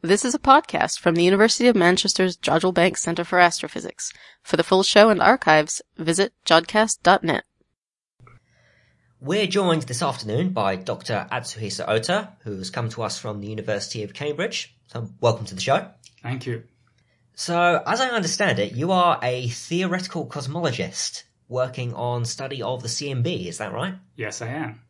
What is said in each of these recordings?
This is a podcast from the University of Manchester's Jodrell Bank Centre for Astrophysics. For the full show and archives, visit jodcast.net. We're joined this afternoon by Dr. Atsuhisa Ota, who's come to us from the University of Cambridge. So welcome to the show. Thank you. So, as I understand it, you are a theoretical cosmologist working on study of the CMB, is that right? Yes, I am.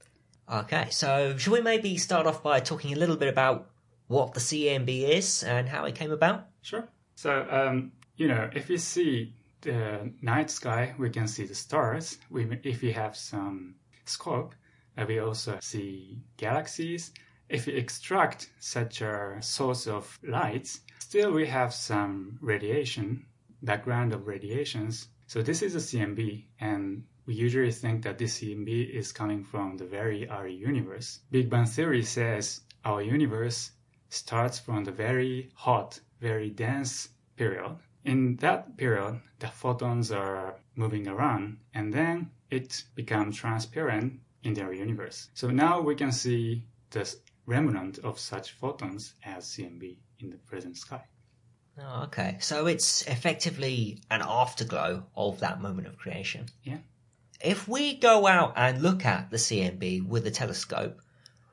Okay, so should we maybe start off by talking a little bit about what the CMB is and how it came about? Sure. So, um, you know, if we see the night sky, we can see the stars. We, if we have some scope, uh, we also see galaxies. If we extract such a source of lights, still we have some radiation, background of radiations. So this is a CMB, and we usually think that this CMB is coming from the very early universe. Big Bang theory says our universe starts from the very hot, very dense period. In that period, the photons are moving around and then it becomes transparent in their universe. So now we can see the remnant of such photons as CMB in the present sky. Oh, okay. So it's effectively an afterglow of that moment of creation. Yeah. If we go out and look at the CMB with a telescope,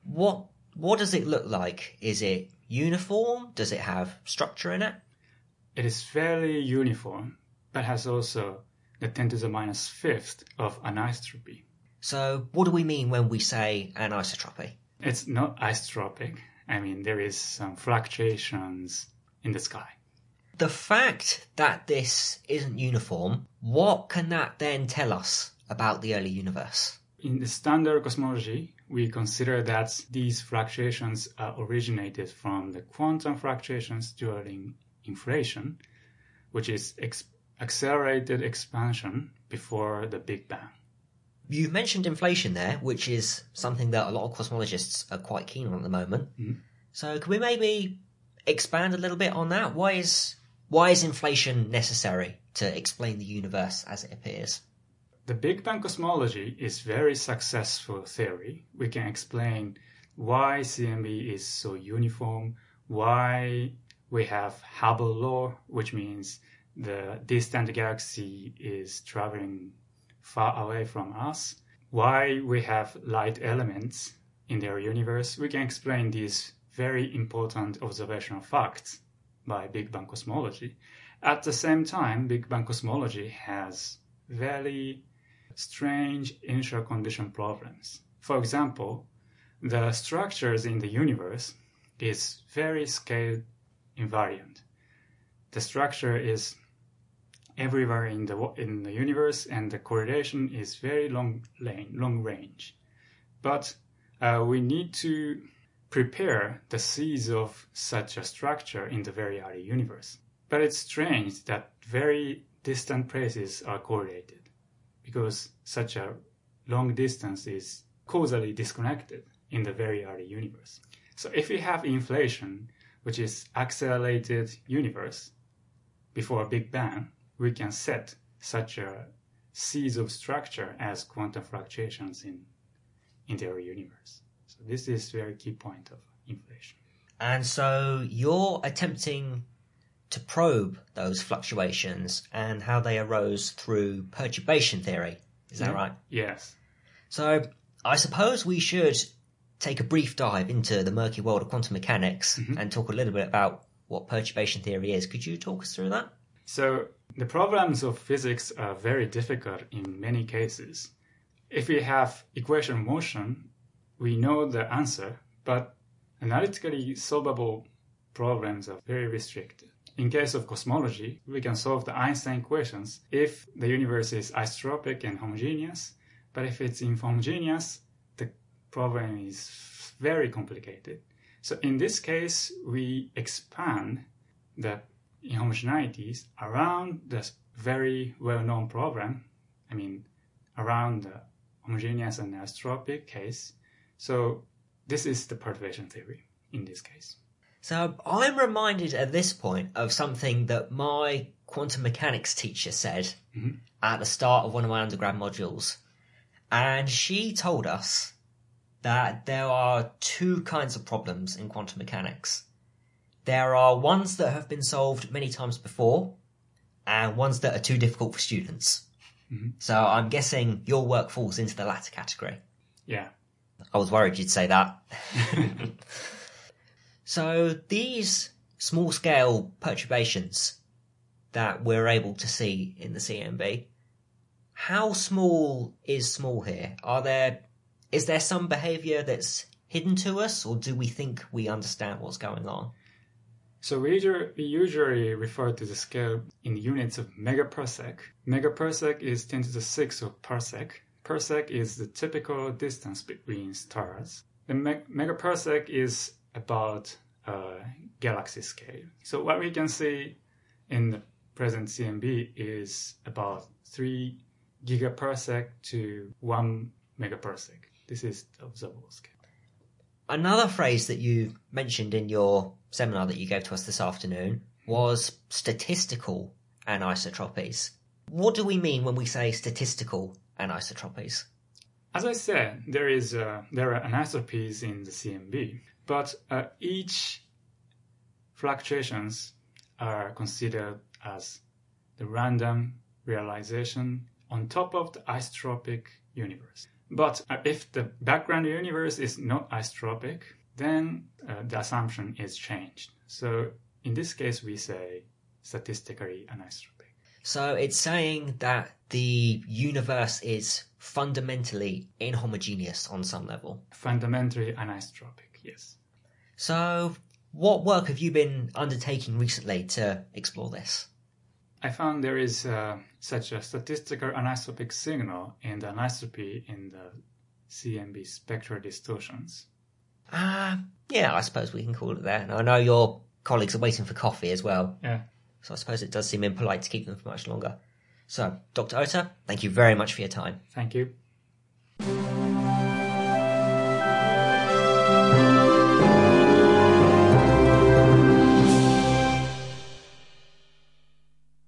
what what does it look like? Is it uniform? Does it have structure in it? It is fairly uniform, but has also the 10 to the minus fifth of anisotropy. So what do we mean when we say anisotropy? It's not isotropic. I mean, there is some fluctuations in the sky. The fact that this isn't uniform, what can that then tell us about the early universe? In the standard cosmology, we consider that these fluctuations are originated from the quantum fluctuations during inflation, which is ex- accelerated expansion before the Big Bang. You mentioned inflation there, which is something that a lot of cosmologists are quite keen on at the moment. Mhm. So can we maybe expand a little bit on that? Why is why is inflation necessary to explain the universe as it appears? The Big Bang cosmology is very successful theory. We can explain why CMB is so uniform, why we have Hubble law, which means the distant galaxy is traveling far away from us, why we have light elements in their universe. We can explain these very important observational facts by Big Bang cosmology. At the same time, Big Bang cosmology has very strange initial condition problems. For example, the structures in the universe is very scale invariant. The structure is everywhere in the in the universe, and the correlation is very long long range. But uh, we need to prepare the seeds of such a structure in the very early universe. But it's strange that very distant places are correlated because such a long distance is causally disconnected in the very early universe. So if we have inflation, which is accelerated universe before Big Bang, we can set such a seeds of structure as quantum fluctuations in, in their universe. So this is very key point of inflation. And so you're attempting to probe those fluctuations and how they arose through perturbation theory. Is that right? Yes. So I suppose we should take a brief dive into the murky world of quantum mechanics Mhm. and talk a little bit about what perturbation theory is. Could you talk us through that? So the problems of physics are very difficult in many cases. If we have equation motion, we know the answer, but analytically solvable problems are very restricted. In case of cosmology, we can solve the Einstein equations if the universe is isotropic and homogeneous, but if it's inhomogeneous, the problem is very complicated. So in this case, we expand the inhomogeneities around this very well-known problem. I mean, around the homogeneous and isotropic case. So this is the perturbation theory in this case. So I'm reminded at this point of something that my quantum mechanics teacher said Mhm. at the start of one of my undergrad modules. And she told us that there are two kinds of problems in quantum mechanics. there are ones that have been solved many times before, and ones that are too difficult for students. So I'm guessing your work falls into the latter category. Yeah. I was worried you'd say that. so these small scale perturbations that we're able to see in the CMB, how small is small here? Are there, is there some behavior that's hidden to us or do we think we understand what's going on? So we usually, refer to the scale in units of megaparsec. Megaparsec is 10 to the 6 of parsec. Parsec is the typical distance between stars. The meg- megaparsec is about uh, galaxy scale. So what we can see in the present CMB is about 3 gigaparsec to 1 megaparsec. This is the observable scale. Another phrase that you mentioned in your seminar that you gave to us this afternoon was statistical anisotropies. What do we mean when we say statistical anisotropies? As I said, there is uh, there are anisotropies in the CMB, but uh, each fluctuations are considered as the random realization on top of the isotropic universe. But uh, if the background universe is not isotropic, then uh, the assumption is changed. So in this case, we say statistically anisotropic. So it's saying that the universe is fundamentally inhomogeneous on some level. Fundamentally anisotropic, yes. So what work have you been undertaking recently to explore this? I found there is uh, such a statistical anisotropic signal in the anisotropy in the CMB spectral distortions. Ah, yeah, I suppose we can call it that. And I know your colleagues are waiting for coffee as well, Yeah. so I suppose it does seem impolite to keep them for much longer. So, Dr. Ota, thank you very much for your time. Thank you.